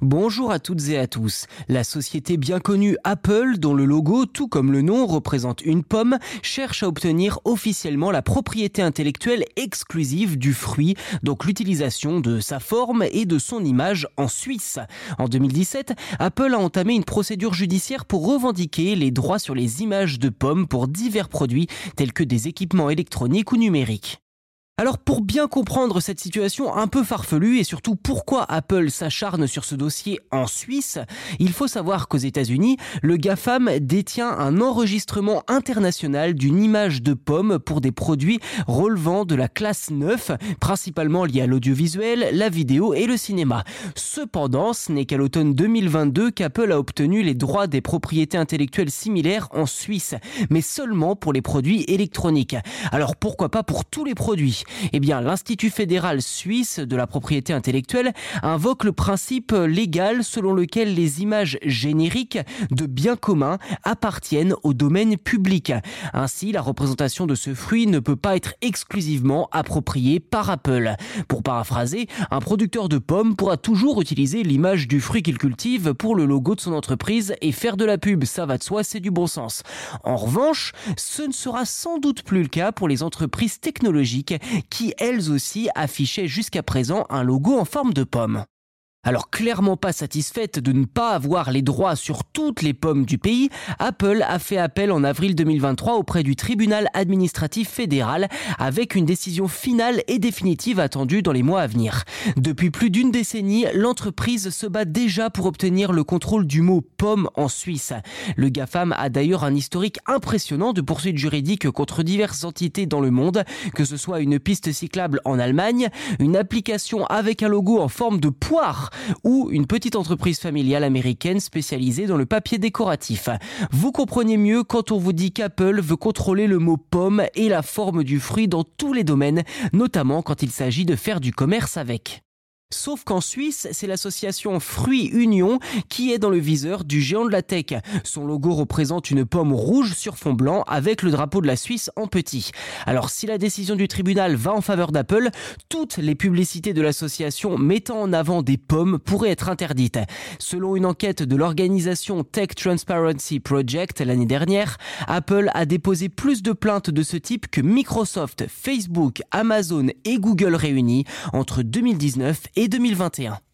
Bonjour à toutes et à tous. La société bien connue Apple, dont le logo, tout comme le nom, représente une pomme, cherche à obtenir officiellement la propriété intellectuelle exclusive du fruit, donc l'utilisation de sa forme et de son image en Suisse. En 2017, Apple a entamé une procédure judiciaire pour revendiquer les droits sur les images de pommes pour divers produits tels que des équipements électroniques ou numériques. Alors pour bien comprendre cette situation un peu farfelue et surtout pourquoi Apple s'acharne sur ce dossier en Suisse, il faut savoir qu'aux États-Unis, le GAFAM détient un enregistrement international d'une image de pomme pour des produits relevant de la classe 9, principalement liés à l'audiovisuel, la vidéo et le cinéma. Cependant, ce n'est qu'à l'automne 2022 qu'Apple a obtenu les droits des propriétés intellectuelles similaires en Suisse, mais seulement pour les produits électroniques. Alors pourquoi pas pour tous les produits? Eh bien, l'Institut fédéral suisse de la propriété intellectuelle invoque le principe légal selon lequel les images génériques de biens communs appartiennent au domaine public. Ainsi, la représentation de ce fruit ne peut pas être exclusivement appropriée par Apple. Pour paraphraser, un producteur de pommes pourra toujours utiliser l'image du fruit qu'il cultive pour le logo de son entreprise et faire de la pub, ça va de soi, c'est du bon sens. En revanche, ce ne sera sans doute plus le cas pour les entreprises technologiques qui elles aussi affichaient jusqu'à présent un logo en forme de pomme. Alors clairement pas satisfaite de ne pas avoir les droits sur toutes les pommes du pays, Apple a fait appel en avril 2023 auprès du tribunal administratif fédéral avec une décision finale et définitive attendue dans les mois à venir. Depuis plus d'une décennie, l'entreprise se bat déjà pour obtenir le contrôle du mot pomme en Suisse. Le GAFAM a d'ailleurs un historique impressionnant de poursuites juridiques contre diverses entités dans le monde, que ce soit une piste cyclable en Allemagne, une application avec un logo en forme de poire ou une petite entreprise familiale américaine spécialisée dans le papier décoratif. Vous comprenez mieux quand on vous dit qu'Apple veut contrôler le mot pomme et la forme du fruit dans tous les domaines, notamment quand il s'agit de faire du commerce avec. Sauf qu'en Suisse, c'est l'association Fruits Union qui est dans le viseur du géant de la tech. Son logo représente une pomme rouge sur fond blanc avec le drapeau de la Suisse en petit. Alors si la décision du tribunal va en faveur d'Apple, toutes les publicités de l'association mettant en avant des pommes pourraient être interdites. Selon une enquête de l'organisation Tech Transparency Project l'année dernière, Apple a déposé plus de plaintes de ce type que Microsoft, Facebook, Amazon et Google réunis entre 2019 et 2021.